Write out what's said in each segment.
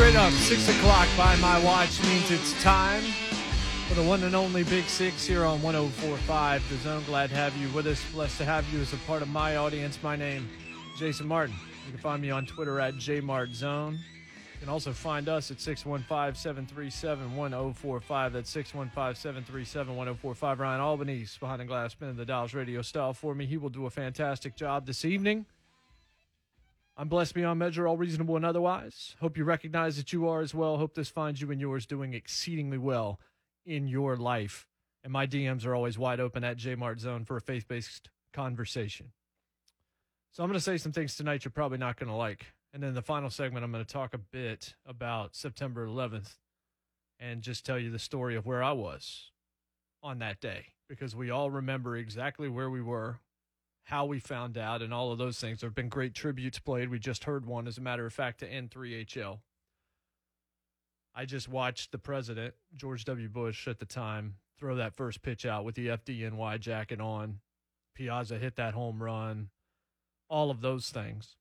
Straight up, 6 o'clock by my watch means it's time for the one and only Big Six here on 1045 The Zone. Glad to have you with us. Blessed to have you as a part of my audience. My name, Jason Martin. You can find me on Twitter at JMartZone. You can also find us at 615 737 1045. That's 615 737 1045. Ryan Albanese behind the glass, spinning the Dials radio style for me. He will do a fantastic job this evening. I'm blessed beyond measure, all reasonable and otherwise. Hope you recognize that you are as well. Hope this finds you and yours doing exceedingly well in your life. And my DMs are always wide open at JMartZone for a faith based conversation. So I'm going to say some things tonight you're probably not going to like. And then the final segment, I'm going to talk a bit about September 11th and just tell you the story of where I was on that day because we all remember exactly where we were, how we found out, and all of those things. There have been great tributes played. We just heard one, as a matter of fact, to N3HL. I just watched the president, George W. Bush at the time, throw that first pitch out with the FDNY jacket on. Piazza hit that home run, all of those things.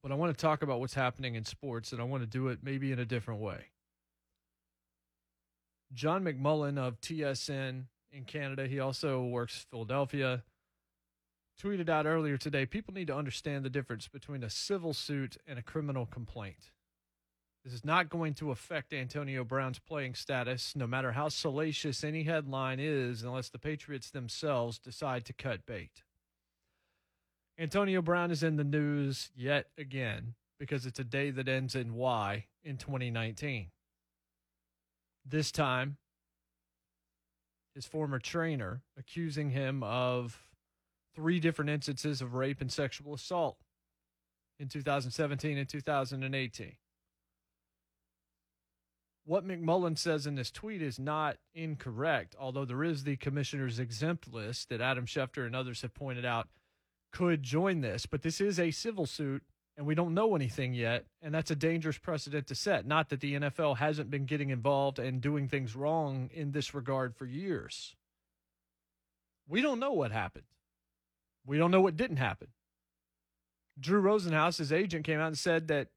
But I want to talk about what's happening in sports, and I want to do it maybe in a different way. John McMullen of TSN in Canada, he also works Philadelphia, tweeted out earlier today people need to understand the difference between a civil suit and a criminal complaint. This is not going to affect Antonio Brown's playing status, no matter how salacious any headline is, unless the Patriots themselves decide to cut bait. Antonio Brown is in the news yet again because it's a day that ends in Y in 2019. This time, his former trainer accusing him of three different instances of rape and sexual assault in 2017 and 2018. What McMullen says in this tweet is not incorrect, although there is the commissioner's exempt list that Adam Schefter and others have pointed out could join this. But this is a civil suit, and we don't know anything yet. And that's a dangerous precedent to set. Not that the NFL hasn't been getting involved and doing things wrong in this regard for years. We don't know what happened. We don't know what didn't happen. Drew Rosenhaus, his agent, came out and said that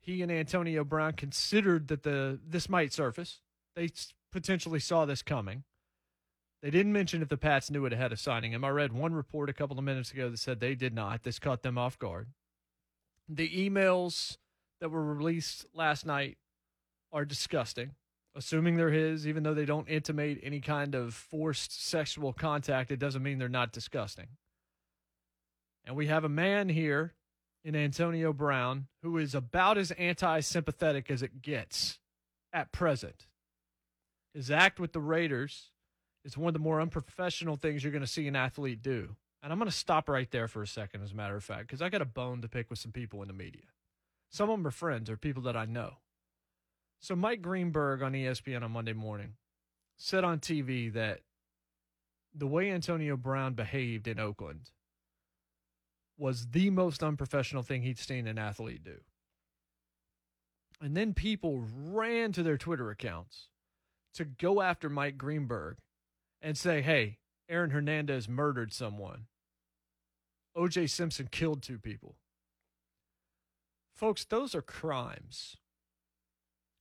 he and Antonio Brown considered that the this might surface. They potentially saw this coming. They didn't mention if the Pats knew it ahead of signing him. I read one report a couple of minutes ago that said they did not. This caught them off guard. The emails that were released last night are disgusting. Assuming they're his, even though they don't intimate any kind of forced sexual contact, it doesn't mean they're not disgusting. And we have a man here in Antonio Brown who is about as anti sympathetic as it gets at present. His act with the Raiders is one of the more unprofessional things you're going to see an athlete do. And I'm going to stop right there for a second, as a matter of fact, because I got a bone to pick with some people in the media. Some of them are friends or people that I know. So Mike Greenberg on ESPN on Monday morning said on TV that the way Antonio Brown behaved in Oakland was the most unprofessional thing he'd seen an athlete do. And then people ran to their Twitter accounts to go after Mike Greenberg and say, hey, Aaron Hernandez murdered someone. OJ Simpson killed two people. Folks, those are crimes.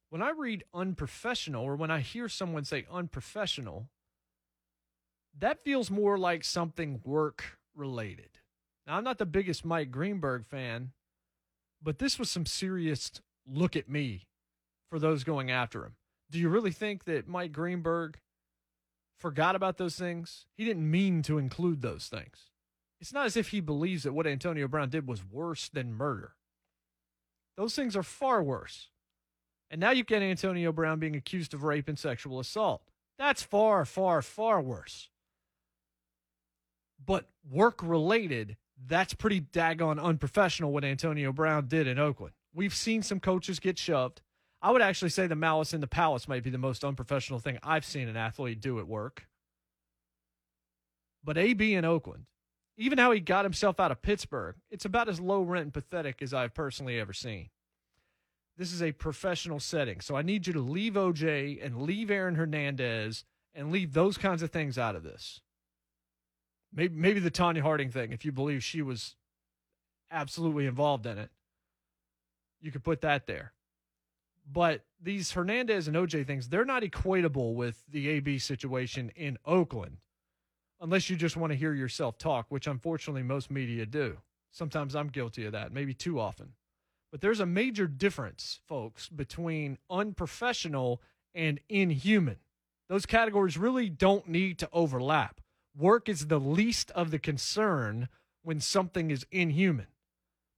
When I read unprofessional or when I hear someone say unprofessional, that feels more like something work related. Now, I'm not the biggest Mike Greenberg fan, but this was some serious look at me for those going after him. Do you really think that Mike Greenberg forgot about those things? He didn't mean to include those things. It's not as if he believes that what Antonio Brown did was worse than murder. Those things are far worse. And now you get Antonio Brown being accused of rape and sexual assault. That's far, far, far worse. But work related, that's pretty daggone unprofessional what Antonio Brown did in Oakland. We've seen some coaches get shoved. I would actually say the malice in the palace might be the most unprofessional thing I've seen an athlete do at work. But AB in Oakland, even how he got himself out of Pittsburgh, it's about as low rent and pathetic as I've personally ever seen. This is a professional setting. So I need you to leave OJ and leave Aaron Hernandez and leave those kinds of things out of this. Maybe, maybe the Tonya Harding thing, if you believe she was absolutely involved in it, you could put that there. But these Hernandez and OJ things, they're not equatable with the AB situation in Oakland, unless you just want to hear yourself talk, which unfortunately most media do. Sometimes I'm guilty of that, maybe too often. But there's a major difference, folks, between unprofessional and inhuman. Those categories really don't need to overlap. Work is the least of the concern when something is inhuman.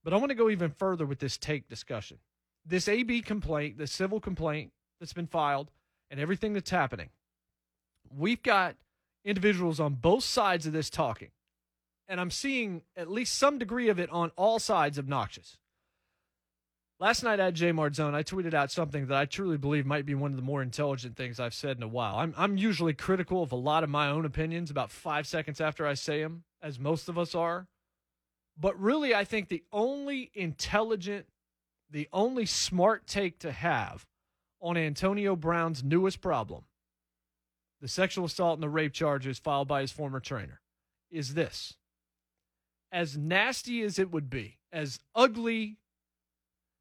But I want to go even further with this take discussion. This AB complaint, the civil complaint that's been filed, and everything that's happening. We've got individuals on both sides of this talking. And I'm seeing at least some degree of it on all sides obnoxious. Last night at J Zone, I tweeted out something that I truly believe might be one of the more intelligent things I've said in a while. I'm, I'm usually critical of a lot of my own opinions about five seconds after I say them, as most of us are. But really, I think the only intelligent, the only smart take to have on Antonio Brown's newest problem, the sexual assault and the rape charges filed by his former trainer, is this. As nasty as it would be, as ugly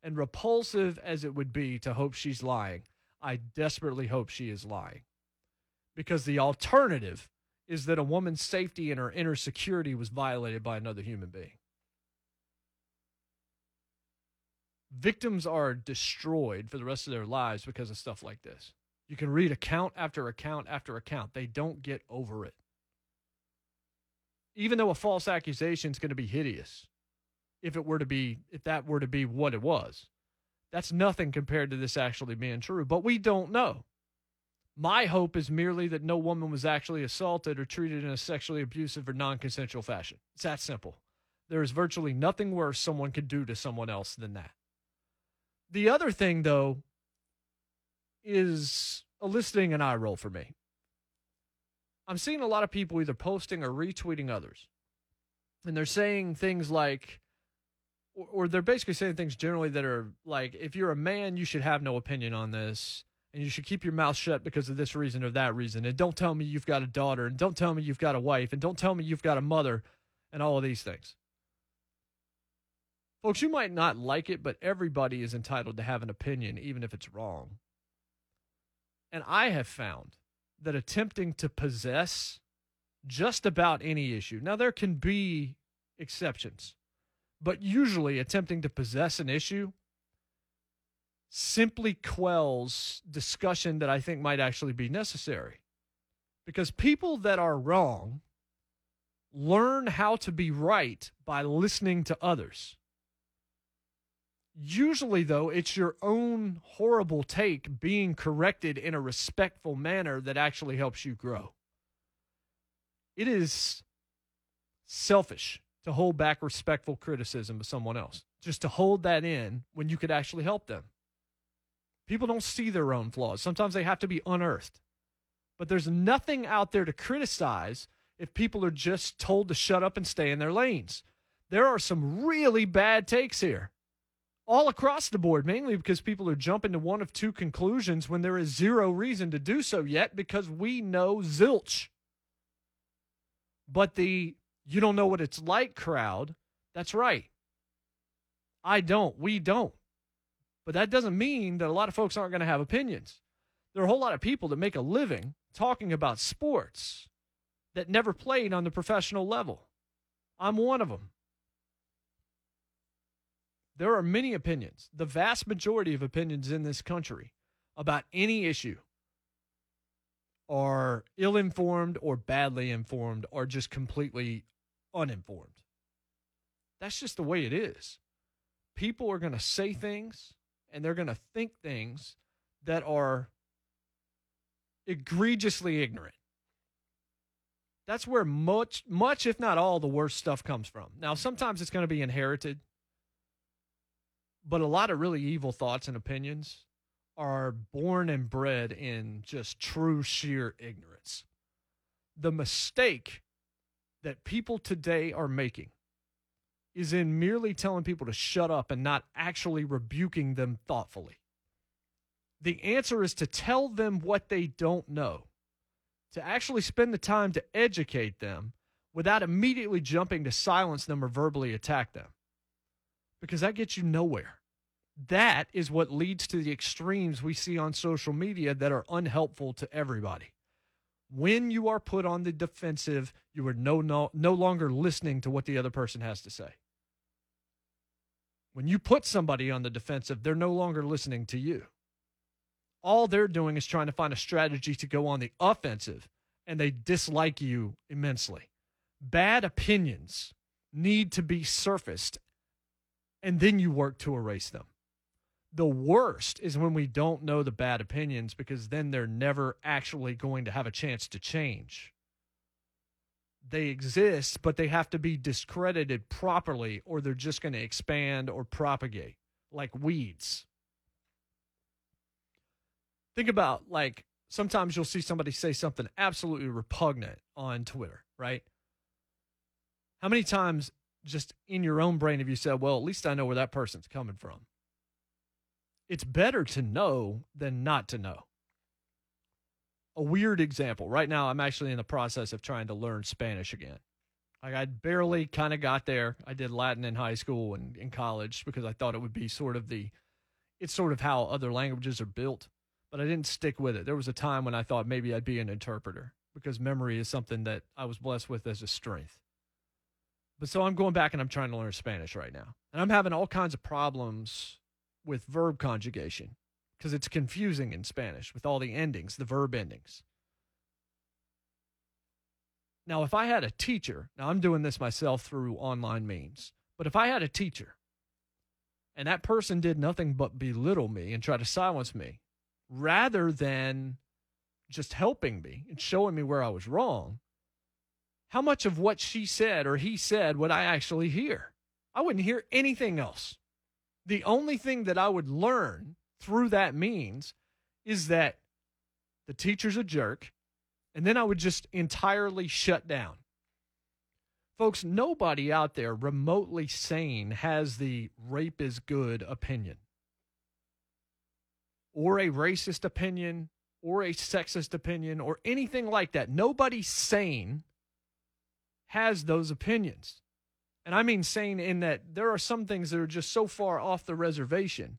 and repulsive as it would be to hope she's lying, I desperately hope she is lying. Because the alternative is that a woman's safety and her inner security was violated by another human being. Victims are destroyed for the rest of their lives because of stuff like this. You can read account after account after account. They don't get over it. Even though a false accusation is going to be hideous, if it were to be if that were to be what it was. That's nothing compared to this actually being true, but we don't know. My hope is merely that no woman was actually assaulted or treated in a sexually abusive or non consensual fashion. It's that simple. There is virtually nothing worse someone could do to someone else than that. The other thing, though, is eliciting an eye roll for me. I'm seeing a lot of people either posting or retweeting others. And they're saying things like, or, or they're basically saying things generally that are like, if you're a man, you should have no opinion on this, and you should keep your mouth shut because of this reason or that reason. And don't tell me you've got a daughter, and don't tell me you've got a wife, and don't tell me you've got a mother, and all of these things. Folks, you might not like it, but everybody is entitled to have an opinion, even if it's wrong. And I have found that attempting to possess just about any issue, now there can be exceptions, but usually attempting to possess an issue simply quells discussion that I think might actually be necessary. Because people that are wrong learn how to be right by listening to others. Usually, though, it's your own horrible take being corrected in a respectful manner that actually helps you grow. It is selfish to hold back respectful criticism of someone else, just to hold that in when you could actually help them. People don't see their own flaws. Sometimes they have to be unearthed. But there's nothing out there to criticize if people are just told to shut up and stay in their lanes. There are some really bad takes here, all across the board, mainly because people are jumping to one of two conclusions when there is zero reason to do so yet because we know zilch. But the you don't know what it's like crowd, that's right. I don't. We don't. But that doesn't mean that a lot of folks aren't going to have opinions. There are a whole lot of people that make a living talking about sports that never played on the professional level. I'm one of them. There are many opinions, the vast majority of opinions in this country about any issue are ill informed or badly informed or just completely uninformed. That's just the way it is. People are going to say things and they're going to think things that are egregiously ignorant. That's where much, much, if not all, the worst stuff comes from. Now, sometimes it's going to be inherited, but a lot of really evil thoughts and opinions are born and bred in just true sheer ignorance. The mistake that people today are making is in merely telling people to shut up and not actually rebuking them thoughtfully. The answer is to tell them what they don't know, to actually spend the time to educate them without immediately jumping to silence them or verbally attack them, because that gets you nowhere. That is what leads to the extremes we see on social media that are unhelpful to everybody. When you are put on the defensive, you are no, no, no longer listening to what the other person has to say. When you put somebody on the defensive, they're no longer listening to you. All they're doing is trying to find a strategy to go on the offensive, and they dislike you immensely. Bad opinions need to be surfaced, and then you work to erase them. The worst is when we don't know the bad opinions because then they're never actually going to have a chance to change. They exist, but they have to be discredited properly or they're just going to expand or propagate like weeds. Think about like sometimes you'll see somebody say something absolutely repugnant on Twitter, right? How many times just in your own brain have you said, well, at least I know where that person's coming from? It's better to know than not to know. A weird example. Right now, I'm actually in the process of trying to learn Spanish again. Like I barely kind of got there. I did Latin in high school and in college because I thought it would be sort of the, it's sort of how other languages are built. But I didn't stick with it. There was a time when I thought maybe I'd be an interpreter because memory is something that I was blessed with as a strength. But so I'm going back and I'm trying to learn Spanish right now. And I'm having all kinds of problems with verb conjugation because it's confusing in Spanish with all the endings, the verb endings. Now, if I had a teacher, now I'm doing this myself through online means, but if I had a teacher and that person did nothing but belittle me and try to silence me rather than just helping me and showing me where I was wrong, how much of what she said or he said would I actually hear? I wouldn't hear anything else the only thing that I would learn through that means is that the teacher's a jerk, and then I would just entirely shut down. Folks, nobody out there remotely sane has the rape is good opinion, or a racist opinion, or a sexist opinion, or anything like that. Nobody sane has those opinions. And I mean saying in that there are some things that are just so far off the reservation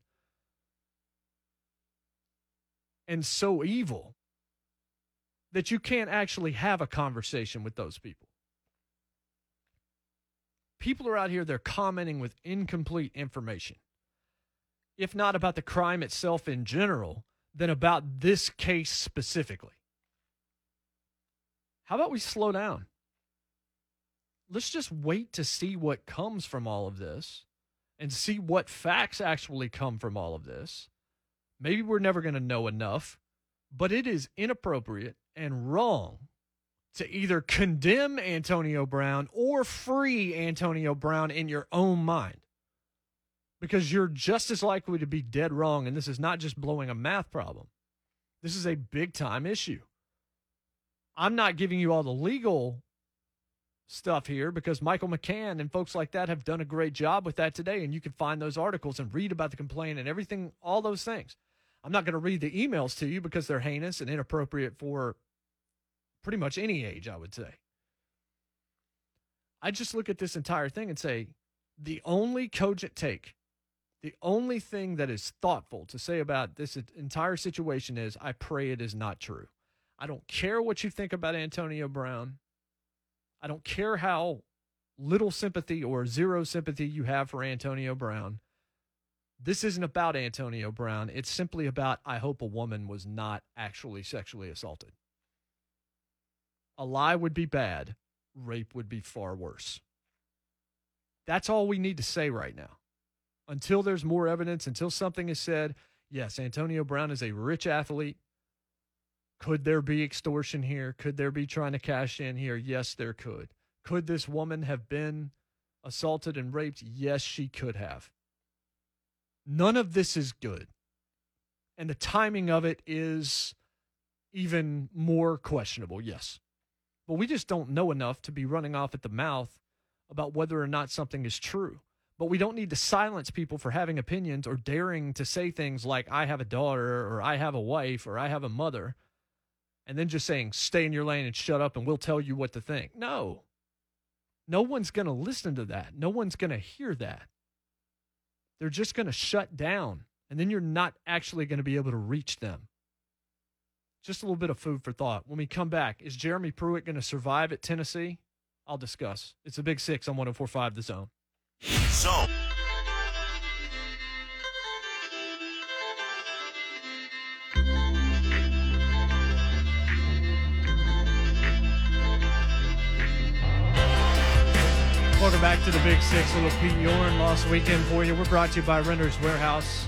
and so evil that you can't actually have a conversation with those people. People are out here, they're commenting with incomplete information. If not about the crime itself in general, then about this case specifically. How about we slow down? Let's just wait to see what comes from all of this and see what facts actually come from all of this. Maybe we're never going to know enough, but it is inappropriate and wrong to either condemn Antonio Brown or free Antonio Brown in your own mind because you're just as likely to be dead wrong. And this is not just blowing a math problem, this is a big time issue. I'm not giving you all the legal stuff here because Michael McCann and folks like that have done a great job with that today. And you can find those articles and read about the complaint and everything, all those things. I'm not going to read the emails to you because they're heinous and inappropriate for pretty much any age, I would say. I just look at this entire thing and say the only cogent take, the only thing that is thoughtful to say about this entire situation is I pray it is not true. I don't care what you think about Antonio Brown. I don't care how little sympathy or zero sympathy you have for Antonio Brown. This isn't about Antonio Brown. It's simply about I hope a woman was not actually sexually assaulted. A lie would be bad, rape would be far worse. That's all we need to say right now. Until there's more evidence, until something is said, yes, Antonio Brown is a rich athlete. Could there be extortion here? Could there be trying to cash in here? Yes, there could. Could this woman have been assaulted and raped? Yes, she could have. None of this is good. And the timing of it is even more questionable, yes. But we just don't know enough to be running off at the mouth about whether or not something is true. But we don't need to silence people for having opinions or daring to say things like, I have a daughter, or I have a wife, or I have a mother, and then just saying, stay in your lane and shut up and we'll tell you what to think. No. No one's going to listen to that. No one's going to hear that. They're just going to shut down, and then you're not actually going to be able to reach them. Just a little bit of food for thought. When we come back, is Jeremy Pruitt going to survive at Tennessee? I'll discuss. It's a big six on 1045 The Zone. Zone. Welcome back to the Big Six. Little Pete Yorn lost weekend for you. We're brought to you by Renters Warehouse,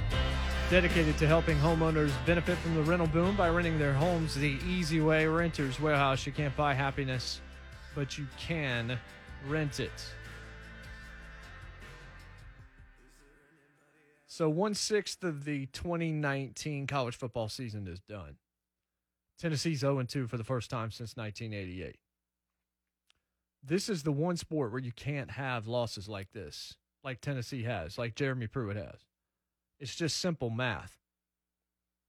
dedicated to helping homeowners benefit from the rental boom by renting their homes the easy way. Renters Warehouse. You can't buy happiness, but you can rent it. So one sixth of the 2019 college football season is done. Tennessee's 0 2 for the first time since 1988 this is the one sport where you can't have losses like this, like Tennessee has, like Jeremy Pruitt has. It's just simple math.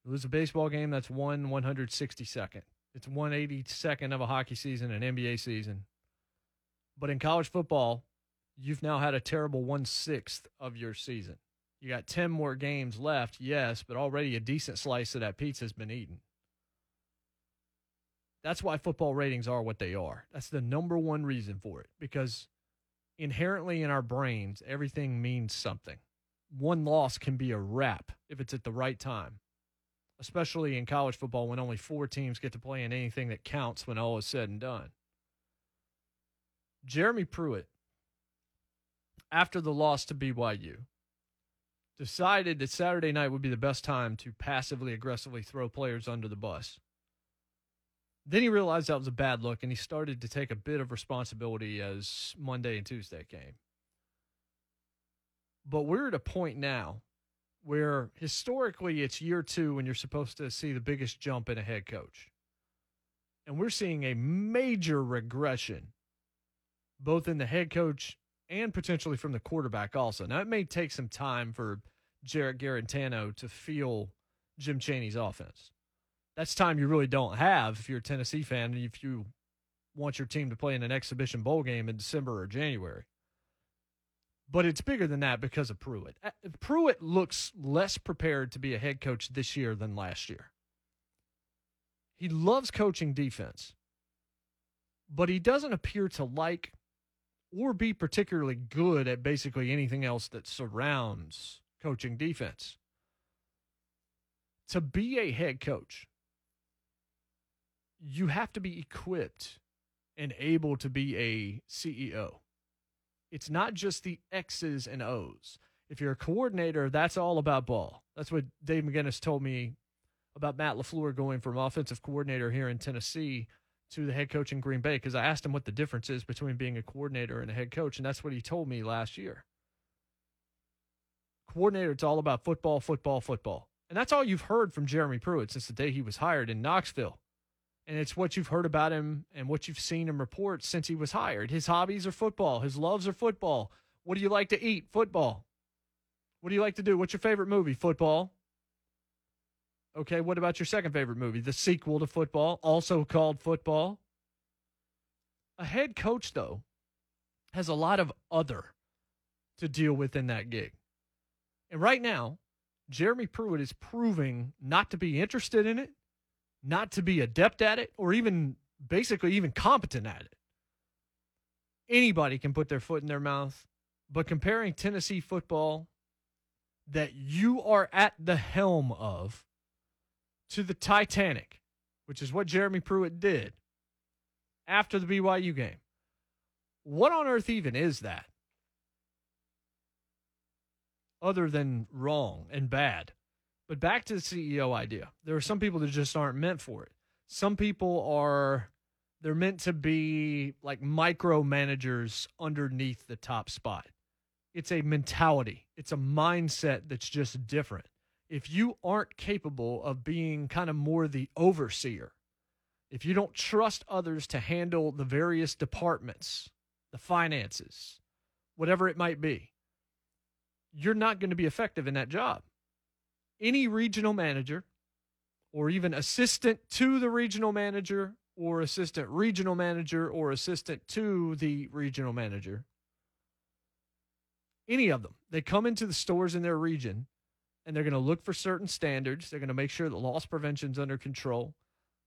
You lose a baseball game, that's one 162nd. It's 182nd of a hockey season, an NBA season. But in college football, you've now had a terrible one sixth of your season. You got 10 more games left, yes, but already a decent slice of that pizza has been eaten. That's why football ratings are what they are. That's the number one reason for it because inherently in our brains, everything means something. One loss can be a wrap if it's at the right time, especially in college football when only four teams get to play in anything that counts when all is said and done. Jeremy Pruitt, after the loss to BYU, decided that Saturday night would be the best time to passively aggressively throw players under the bus. Then he realized that was a bad look and he started to take a bit of responsibility as Monday and Tuesday came. But we're at a point now where historically it's year two when you're supposed to see the biggest jump in a head coach. And we're seeing a major regression, both in the head coach and potentially from the quarterback also. Now, it may take some time for Jarrett Guarantano to feel Jim Chaney's offense that's time you really don't have if you're a Tennessee fan and if you want your team to play in an exhibition bowl game in December or January. But it's bigger than that because of Pruitt. Uh, Pruitt looks less prepared to be a head coach this year than last year. He loves coaching defense, but he doesn't appear to like or be particularly good at basically anything else that surrounds coaching defense. To be a head coach, you have to be equipped and able to be a CEO. It's not just the X's and O's. If you're a coordinator, that's all about ball. That's what Dave McGinnis told me about Matt LaFleur going from offensive coordinator here in Tennessee to the head coach in Green Bay because I asked him what the difference is between being a coordinator and a head coach, and that's what he told me last year. Coordinator, it's all about football, football, football. And that's all you've heard from Jeremy Pruitt since the day he was hired in Knoxville and it's what you've heard about him and what you've seen in reports since he was hired. His hobbies are football, his loves are football. What do you like to eat? Football. What do you like to do? What's your favorite movie? Football. Okay, what about your second favorite movie? The sequel to football, also called football. A head coach, though, has a lot of other to deal with in that gig. And right now, Jeremy Pruitt is proving not to be interested in it not to be adept at it or even basically even competent at it. Anybody can put their foot in their mouth, but comparing Tennessee football that you are at the helm of to the Titanic, which is what Jeremy Pruitt did after the BYU game. What on earth even is that? Other than wrong and bad. But back to the CEO idea. There are some people that just aren't meant for it. Some people are they're meant to be like micromanagers underneath the top spot. It's a mentality. It's a mindset that's just different. If you aren't capable of being kind of more the overseer, if you don't trust others to handle the various departments, the finances, whatever it might be, you're not going to be effective in that job. Any regional manager or even assistant to the regional manager or assistant regional manager or assistant to the regional manager, any of them, they come into the stores in their region and they're going to look for certain standards. They're going to make sure that loss prevention's under control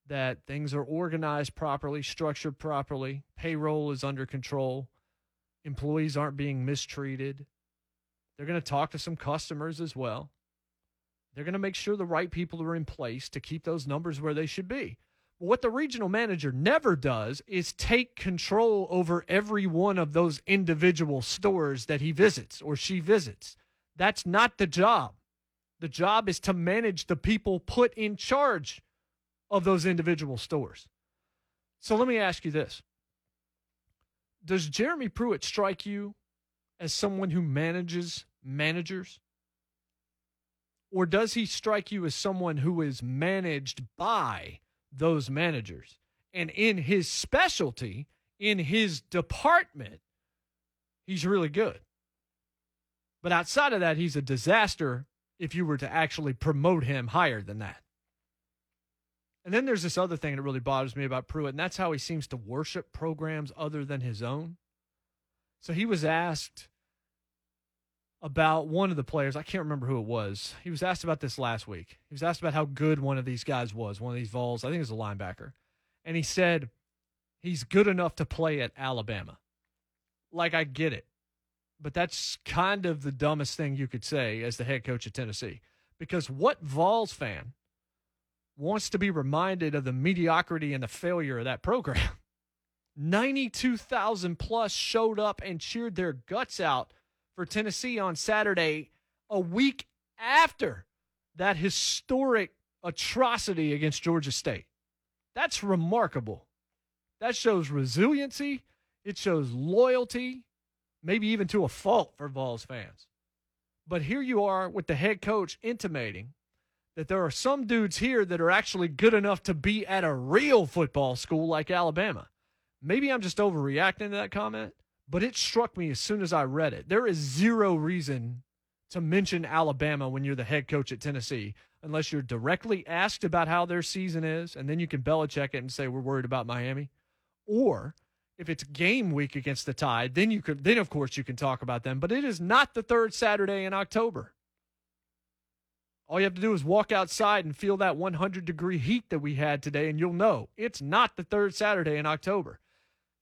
that things are organized properly, structured properly, payroll is under control, employees aren't being mistreated. They're going to talk to some customers as well. They're going to make sure the right people are in place to keep those numbers where they should be. What the regional manager never does is take control over every one of those individual stores that he visits or she visits. That's not the job. The job is to manage the people put in charge of those individual stores. So let me ask you this Does Jeremy Pruitt strike you as someone who manages managers? Or does he strike you as someone who is managed by those managers? And in his specialty, in his department, he's really good. But outside of that, he's a disaster if you were to actually promote him higher than that. And then there's this other thing that really bothers me about Pruitt, and that's how he seems to worship programs other than his own. So he was asked about one of the players. I can't remember who it was. He was asked about this last week. He was asked about how good one of these guys was, one of these Vols. I think it was a linebacker. And he said he's good enough to play at Alabama. Like, I get it. But that's kind of the dumbest thing you could say as the head coach of Tennessee. Because what Vols fan wants to be reminded of the mediocrity and the failure of that program. 92,000 plus showed up and cheered their guts out for Tennessee on Saturday, a week after that historic atrocity against Georgia State. That's remarkable. That shows resiliency, it shows loyalty, maybe even to a fault for Vols fans. But here you are with the head coach intimating that there are some dudes here that are actually good enough to be at a real football school like Alabama. Maybe I'm just overreacting to that comment, but it struck me as soon as I read it. There is zero reason to mention Alabama when you're the head coach at Tennessee unless you're directly asked about how their season is, and then you can Belichick it and say we're worried about Miami. Or if it's game week against the Tide, then you could then of course you can talk about them. But it is not the third Saturday in October. All you have to do is walk outside and feel that 100 degree heat that we had today, and you'll know it's not the third Saturday in October.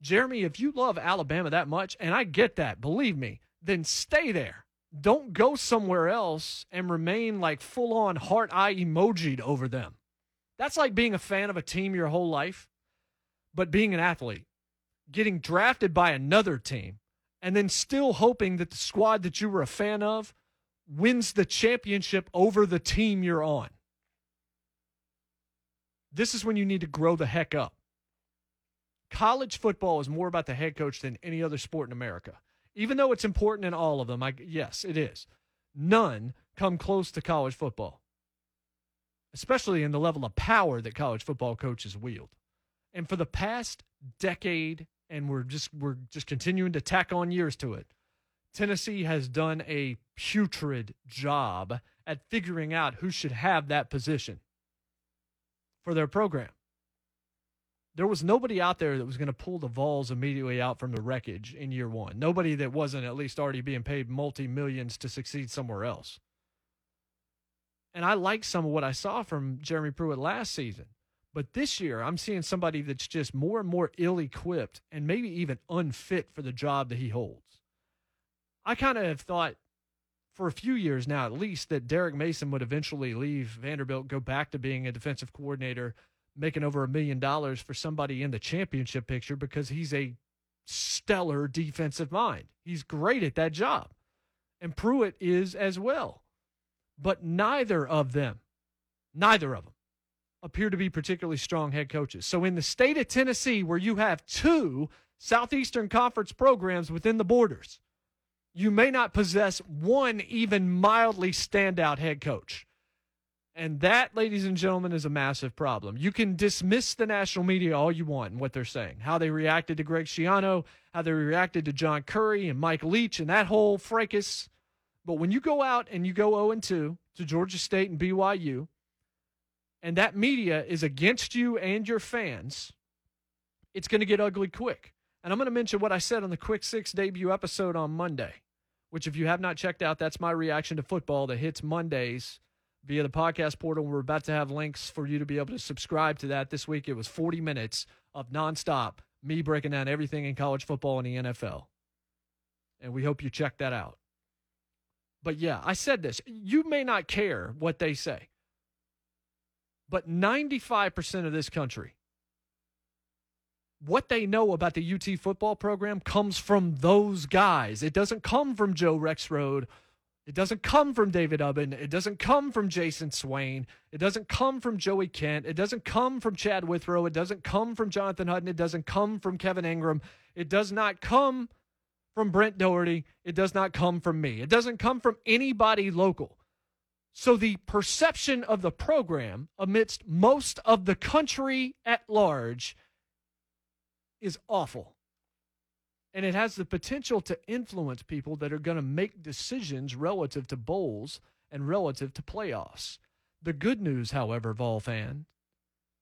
Jeremy, if you love Alabama that much, and I get that, believe me, then stay there. Don't go somewhere else and remain like full on heart eye emojied over them. That's like being a fan of a team your whole life, but being an athlete, getting drafted by another team, and then still hoping that the squad that you were a fan of wins the championship over the team you're on. This is when you need to grow the heck up. College football is more about the head coach than any other sport in America. Even though it's important in all of them, I, yes, it is. None come close to college football, especially in the level of power that college football coaches wield. And for the past decade, and we're just we're just continuing to tack on years to it. Tennessee has done a putrid job at figuring out who should have that position for their program. There was nobody out there that was going to pull the Vols immediately out from the wreckage in year one. Nobody that wasn't at least already being paid multi millions to succeed somewhere else. And I like some of what I saw from Jeremy Pruitt last season. But this year, I'm seeing somebody that's just more and more ill equipped and maybe even unfit for the job that he holds. I kind of have thought for a few years now, at least, that Derek Mason would eventually leave Vanderbilt, go back to being a defensive coordinator, making over a million dollars for somebody in the championship picture because he's a stellar defensive mind. He's great at that job. And Pruitt is as well. But neither of them, neither of them appear to be particularly strong head coaches. So in the state of Tennessee, where you have two Southeastern Conference programs within the borders, you may not possess one even mildly standout head coach. And that, ladies and gentlemen, is a massive problem. You can dismiss the national media all you want and what they're saying, how they reacted to Greg Schiano, how they reacted to John Currie and Mike Leach and that whole fracas. But when you go out and you go 0 2 to Georgia State and BYU, and that media is against you and your fans, it's going to get ugly quick. And I'm going to mention what I said on the Quick Six debut episode on Monday, which, if you have not checked out, that's my reaction to football that hits Mondays via the podcast portal. We're about to have links for you to be able to subscribe to that this week. It was 40 minutes of nonstop me breaking down everything in college football and the NFL. And we hope you check that out. But yeah, I said this. You may not care what they say, but 95% of this country, what they know about the UT football program comes from those guys. It doesn't come from Joe Rexrode it doesn't come from David Ubben. It doesn't come from Jason Swain. It doesn't come from Joey Kent. It doesn't come from Chad Withrow. It doesn't come from Jonathan Hutton. It doesn't come from Kevin Ingram. It does not come from Brent Dougherty. It does not come from me. It doesn't come from anybody local. So the perception of the program amidst most of the country at large is awful and it has the potential to influence people that are going to make decisions relative to bowls and relative to playoffs. The good news, however, Vol fan,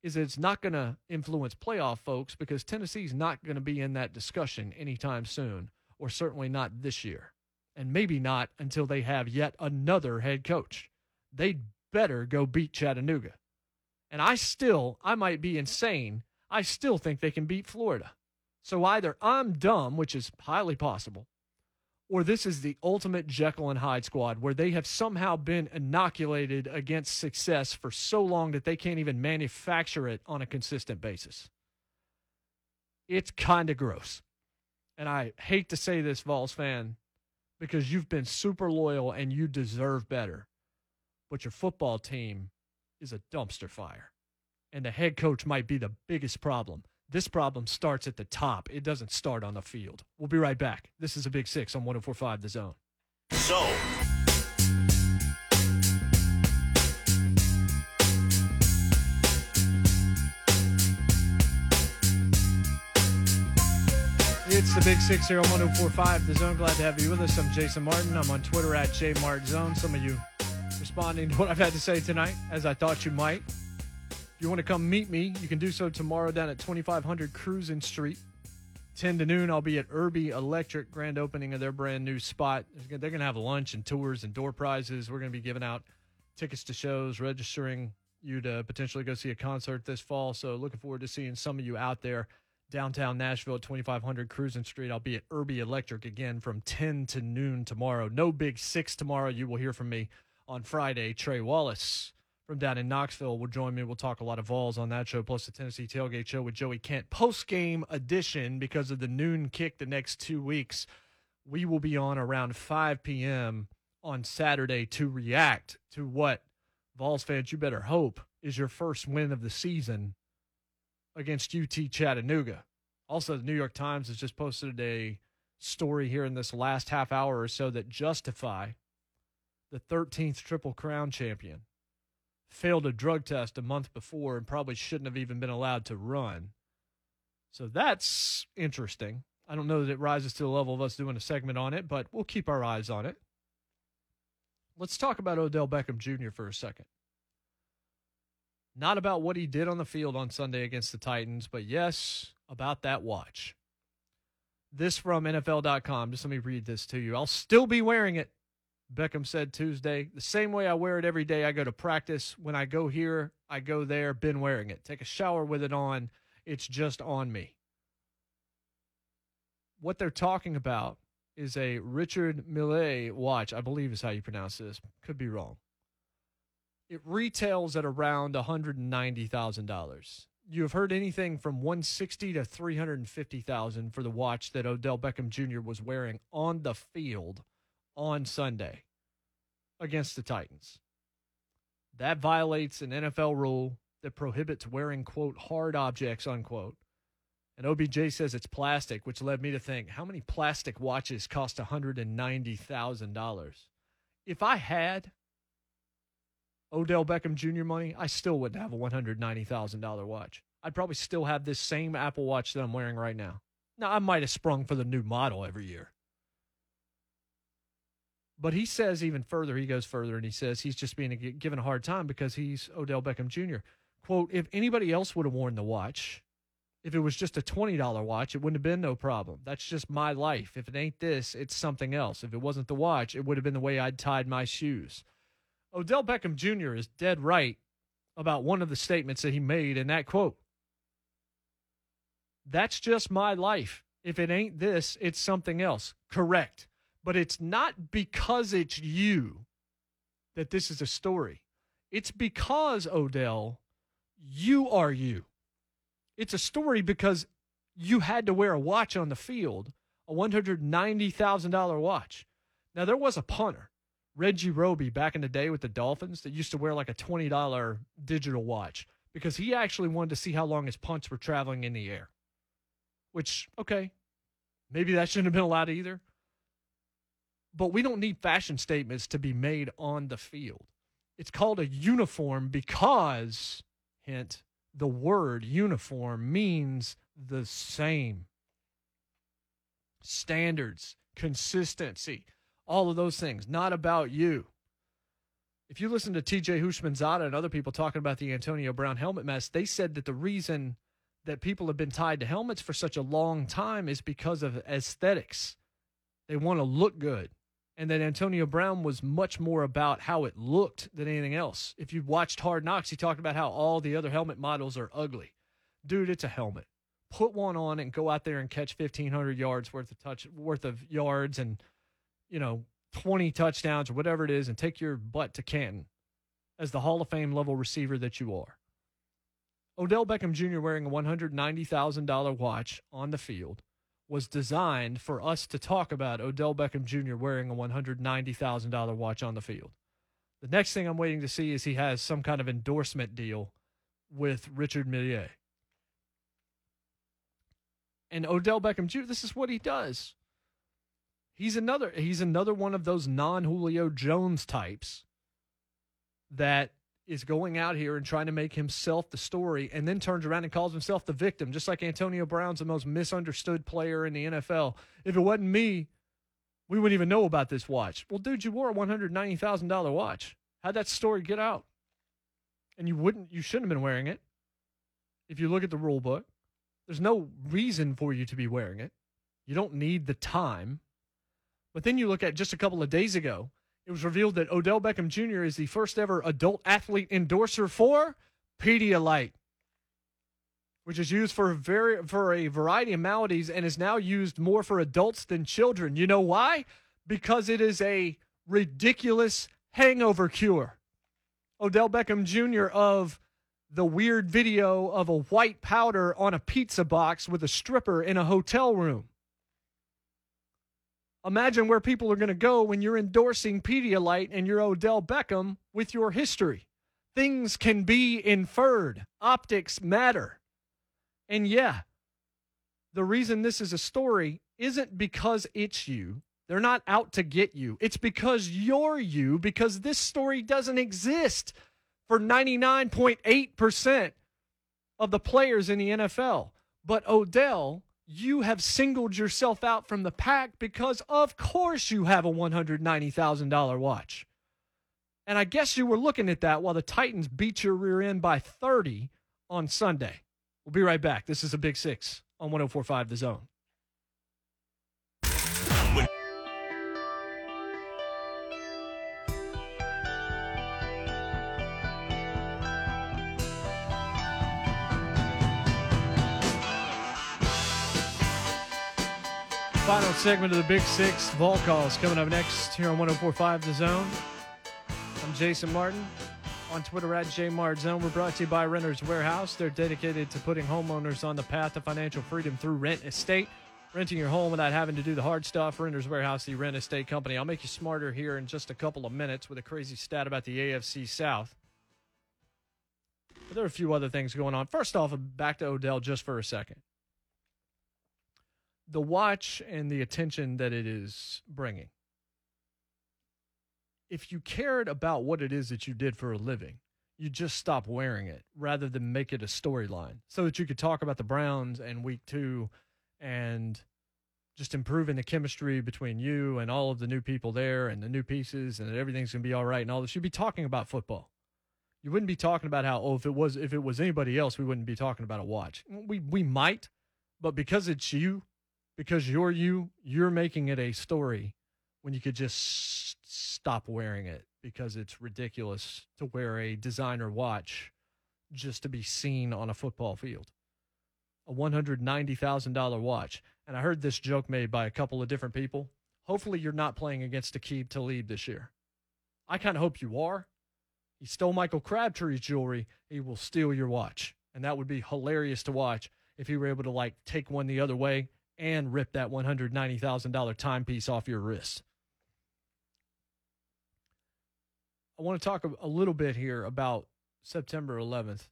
is it's not going to influence playoff folks because Tennessee's not going to be in that discussion anytime soon, or certainly not this year, and maybe not until they have yet another head coach. They'd better go beat Chattanooga. And I still, I might be insane, I still think they can beat Florida. So either I'm dumb, which is highly possible, or this is the ultimate Jekyll and Hyde squad where they have somehow been inoculated against success for so long that they can't even manufacture it on a consistent basis. It's kind of gross. And I hate to say this, Vols fan, because you've been super loyal and you deserve better. But your football team is a dumpster fire. And the head coach might be the biggest problem. This problem starts at the top. It doesn't start on the field. We'll be right back. This is a Big Six on 1045 The Zone. So. It's the Big Six here on 1045 The Zone. Glad to have you with us. I'm Jason Martin. I'm on Twitter at JMartZone. Some of you responding to what I've had to say tonight, as I thought you might. If you want to come meet me, you can do so tomorrow down at 2500 Cruzen Street. 10 to noon, I'll be at Irby Electric, grand opening of their brand new spot. They're going to have lunch and tours and door prizes. We're going to be giving out tickets to shows, registering you to potentially go see a concert this fall. So, looking forward to seeing some of you out there downtown Nashville at 2500 Cruzen Street. I'll be at Irby Electric again from 10 to noon tomorrow. No big six tomorrow. You will hear from me on Friday. Trey Wallace from down in Knoxville will join me. We'll talk a lot of Vols on that show, plus the Tennessee Tailgate Show with Joey Kent. Post game edition because of the noon kick the next two weeks. We will be on around 5 p.m. on Saturday to react to what Vols fans, you better hope, is your first win of the season against UT Chattanooga. Also, the New York Times has just posted a story here in this last half hour or so that Justify the 13th Triple Crown champion failed a drug test a month before and probably shouldn't have even been allowed to run. So that's interesting. I don't know that it rises to the level of us doing a segment on it, but we'll keep our eyes on it. Let's talk about Odell Beckham Jr. for a second. Not about what he did on the field on Sunday against the Titans, but yes, about that watch. This from NFL.com. Just let me read this to you. I'll still be wearing it. Beckham said Tuesday, the same way I wear it every day I go to practice. When I go here, I go there, been wearing it. Take a shower with it on. It's just on me. What they're talking about is a Richard Millet watch, I believe is how you pronounce this. Could be wrong. It retails at around $190,000. You have heard anything from 160 to 350,000 for the watch that Odell Beckham Jr. was wearing on the field on Sunday against the Titans. That violates an NFL rule that prohibits wearing, quote, hard objects, unquote. And OBJ says it's plastic, which led me to think how many plastic watches cost $190,000? If I had Odell Beckham Jr. money, I still wouldn't have a $190,000 watch. I'd probably still have this same Apple Watch that I'm wearing right now. Now, I might have sprung for the new model every year. But he says even further, he goes further and he says he's just being given a hard time because he's Odell Beckham Jr. Quote, if anybody else would have worn the watch, if it was just a $20 watch, it wouldn't have been no problem. That's just my life. If it ain't this, it's something else. If it wasn't the watch, it would have been the way I'd tied my shoes. Odell Beckham Jr. is dead right about one of the statements that he made in that quote. That's just my life. If it ain't this, it's something else. Correct. But it's not because it's you that this is a story. It's because, Odell, you are you. It's a story because you had to wear a watch on the field, a $190,000 watch. Now, there was a punter, Reggie Roby, back in the day with the Dolphins, that used to wear like a $20 digital watch because he actually wanted to see how long his punts were traveling in the air. Which, okay, maybe that shouldn't have been allowed either. But we don't need fashion statements to be made on the field. It's called a uniform because, hint, the word uniform means the same. Standards, consistency, all of those things, not about you. If you listen to TJ Houshmandzadeh and other people talking about the Antonio Brown helmet mess, they said that the reason that people have been tied to helmets for such a long time is because of aesthetics. They want to look good and that Antonio Brown was much more about how it looked than anything else. If you watched Hard Knocks, he talked about how all the other helmet models are ugly. Dude, it's a helmet. Put one on and go out there and catch 1500 yards worth of touch worth of yards and you know, 20 touchdowns or whatever it is and take your butt to Canton as the Hall of Fame level receiver that you are. Odell Beckham Jr. wearing a $190,000 watch on the field was designed for us to talk about Odell Beckham Jr. wearing a $190,000 watch on the field. The next thing I'm waiting to see is he has some kind of endorsement deal with Richard Mille. And Odell Beckham Jr., this is what he does. He's another he's another one of those non-Julio Jones types that is going out here and trying to make himself the story and then turns around and calls himself the victim, just like Antonio Brown's the most misunderstood player in the NFL. If it wasn't me, we wouldn't even know about this watch. Well, dude, you wore a $190,000 watch. How'd that story get out? And you wouldn't, you shouldn't have been wearing it. If you look at the rule book, there's no reason for you to be wearing it. You don't need the time. But then you look at just a couple of days ago, it was revealed that Odell Beckham Jr. is the first ever adult athlete endorser for Pedialyte, which is used for very, for a variety of maladies and is now used more for adults than children. You know why? Because it is a ridiculous hangover cure. Odell Beckham Jr. of the weird video of a white powder on a pizza box with a stripper in a hotel room. Imagine where people are going to go when you're endorsing Pedialyte and you're Odell Beckham with your history. Things can be inferred, optics matter. And yeah, the reason this is a story isn't because it's you. They're not out to get you. It's because you're you, because this story doesn't exist for 99.8% of the players in the NFL. But Odell you have singled yourself out from the pack because, of course, you have a $190,000 watch. And I guess you were looking at that while the Titans beat your rear end by 30 on Sunday. We'll be right back. This is a big six on 1045 The Zone. Final segment of the Big Six Vol Calls coming up next here on 1045 The Zone. I'm Jason Martin on Twitter at JMartZone. We're brought to you by Renters Warehouse. They're dedicated to putting homeowners on the path to financial freedom through rent estate. Renting your home without having to do the hard stuff. Renters Warehouse, the rent estate company. I'll make you smarter here in just a couple of minutes with a crazy stat about the AFC South. But there are a few other things going on. First off, back to Odell just for a second the watch and the attention that it is bringing. If you cared about what it is that you did for a living, you just stop wearing it rather than make it a storyline so that you could talk about the Browns and week two and just improving the chemistry between you and all of the new people there and the new pieces and everything's going to be all right and all this. You'd be talking about football. You wouldn't be talking about how, oh, if it was if it was anybody else, we wouldn't be talking about a watch. We we might, but because it's you because you're you, you're making it a story when you could just stop wearing it because it's ridiculous to wear a designer watch just to be seen on a football field. A $190,000 watch. And I heard this joke made by a couple of different people. Hopefully, you're not playing against Aqib Talib this year. I kind of hope you are. He stole Michael Crabtree's jewelry. He will steal your watch. And that would be hilarious to watch if he were able to like take one the other way and rip that $190,000 timepiece off your wrist. I want to talk a little bit here about September 11th.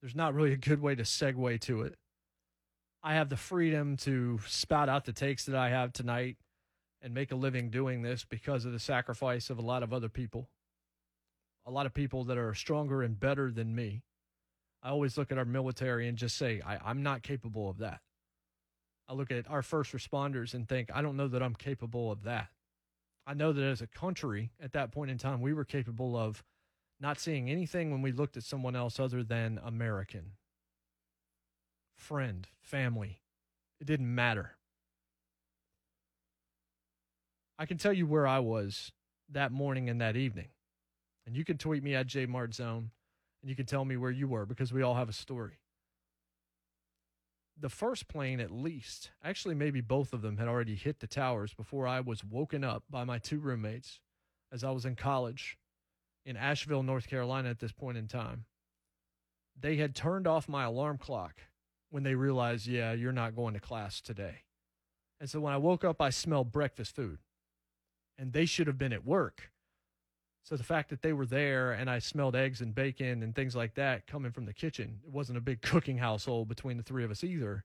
There's not really a good way to segue to it. I have the freedom to spout out the takes that I have tonight and make a living doing this because of the sacrifice of a lot of other people. A lot of people that are stronger and better than me. I always look at our military and just say, I, am not capable of that. I look at our first responders and think, I don't know that I'm capable of that. I know that as a country at that point in time, we were capable of not seeing anything when we looked at someone else other than American, friend, family. It didn't matter. I can tell you where I was that morning and that evening. And you can tweet me at JMartZone and you can tell me where you were because we all have a story the first plane, at least, actually, maybe both of them had already hit the towers before I was woken up by my two roommates as I was in college in Asheville, North Carolina at this point in time. They had turned off my alarm clock when they realized, yeah, you're not going to class today. And so when I woke up, I smelled breakfast food. And they should have been at work. So the fact that they were there and I smelled eggs and bacon and things like that coming from the kitchen, it wasn't a big cooking household between the three of us either.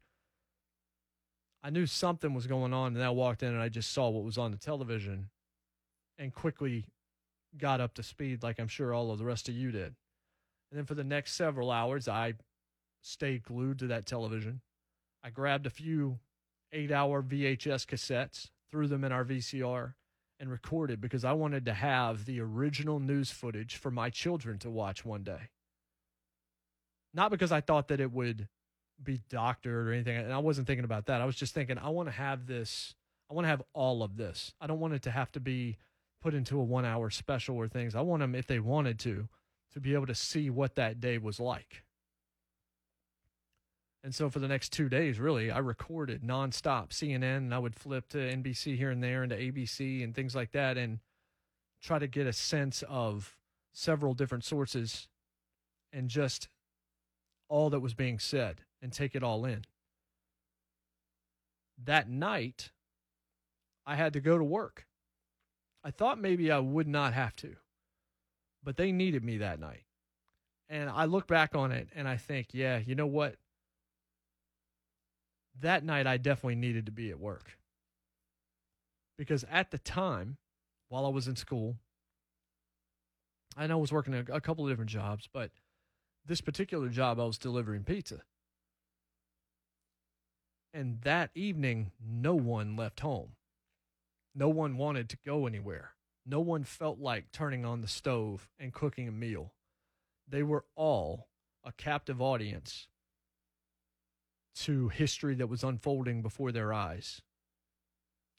I knew something was going on and I walked in and I just saw what was on the television and quickly got up to speed like I'm sure all of the rest of you did. And then for the next several hours, I stayed glued to that television. I grabbed a few eight hour VHS cassettes, threw them in our VCR, and recorded because I wanted to have the original news footage for my children to watch one day. Not because I thought that it would be doctored or anything. And I wasn't thinking about that. I was just thinking, I want to have this, I want to have all of this. I don't want it to have to be put into a one hour special or things. I want them, if they wanted to, to be able to see what that day was like. And so for the next two days, really, I recorded nonstop CNN and I would flip to NBC here and there and to ABC and things like that and try to get a sense of several different sources and just all that was being said and take it all in. That night, I had to go to work. I thought maybe I would not have to, but they needed me that night. And I look back on it and I think, yeah, you know what? That night I definitely needed to be at work. Because at the time, while I was in school, I know I was working a, a couple of different jobs, but this particular job I was delivering pizza. And that evening, no one left home. No one wanted to go anywhere. No one felt like turning on the stove and cooking a meal. They were all a captive audience to history that was unfolding before their eyes.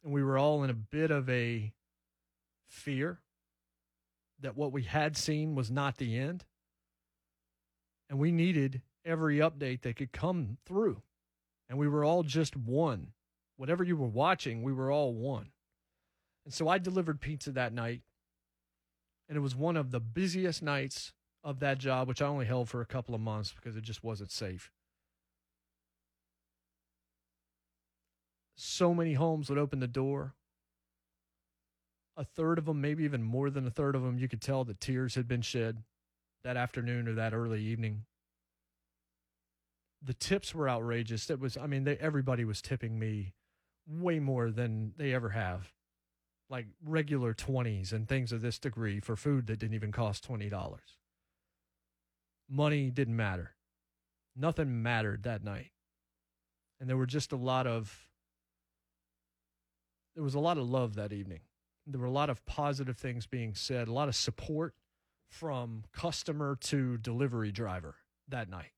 And we were all in a bit of a fear that what we had seen was not the end. And we needed every update that could come through. And we were all just one whatever you were watching, we were all one. And so I delivered pizza that night. And it was one of the busiest nights of that job, which I only held for a couple of months because it just wasn't safe. So many homes would open the door. A third of them, maybe even more than a third of them, you could tell that tears had been shed that afternoon or that early evening. The tips were outrageous. It was, I mean, they, everybody was tipping me way more than they ever have like regular 20s and things of this degree for food that didn't even cost $20. Money didn't matter. Nothing mattered that night. And there were just a lot of there was a lot of love that evening. There were a lot of positive things being said, a lot of support from customer to delivery driver that night.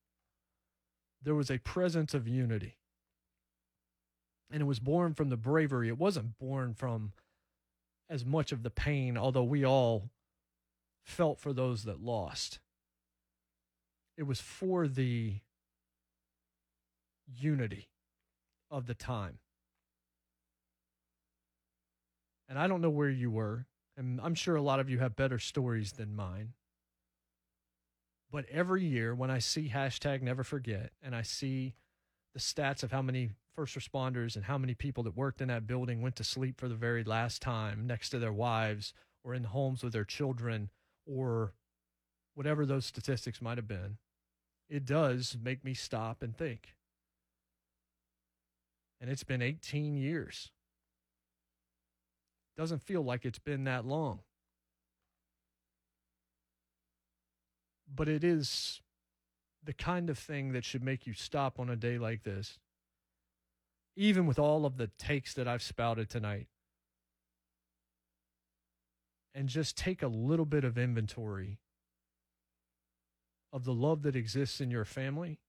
There was a presence of unity. And it was born from the bravery. It wasn't born from as much of the pain, although we all felt for those that lost. It was for the unity of the time. And I don't know where you were, and I'm sure a lot of you have better stories than mine. But every year when I see hashtag never forget and I see the stats of how many first responders and how many people that worked in that building went to sleep for the very last time next to their wives or in homes with their children or whatever those statistics might have been, it does make me stop and think. And it's been 18 years. Doesn't feel like it's been that long. But it is the kind of thing that should make you stop on a day like this even with all of the takes that I've spouted tonight, and just take a little bit of inventory of the love that exists in your family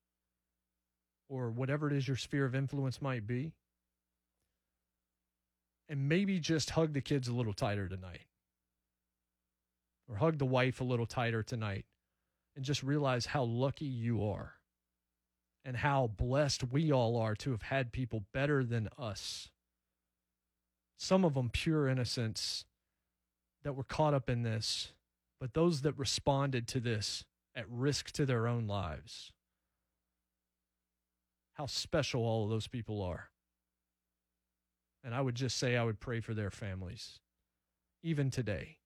or whatever it is your sphere of influence might be. And maybe just hug the kids a little tighter tonight. Or hug the wife a little tighter tonight. And just realize how lucky you are and how blessed we all are to have had people better than us. Some of them pure innocence that were caught up in this, but those that responded to this at risk to their own lives. How special all of those people are. And I would just say I would pray for their families, even today,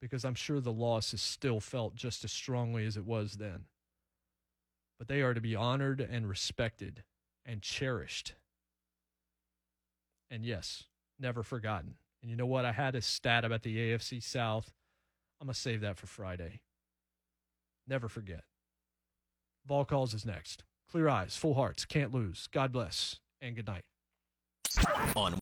because I'm sure the loss is still felt just as strongly as it was then but they are to be honored and respected and cherished. And yes, never forgotten. And you know what? I had a stat about the AFC South. I'm going to save that for Friday. Never forget. Vol Calls is next. Clear eyes, full hearts, can't lose. God bless, and good night. On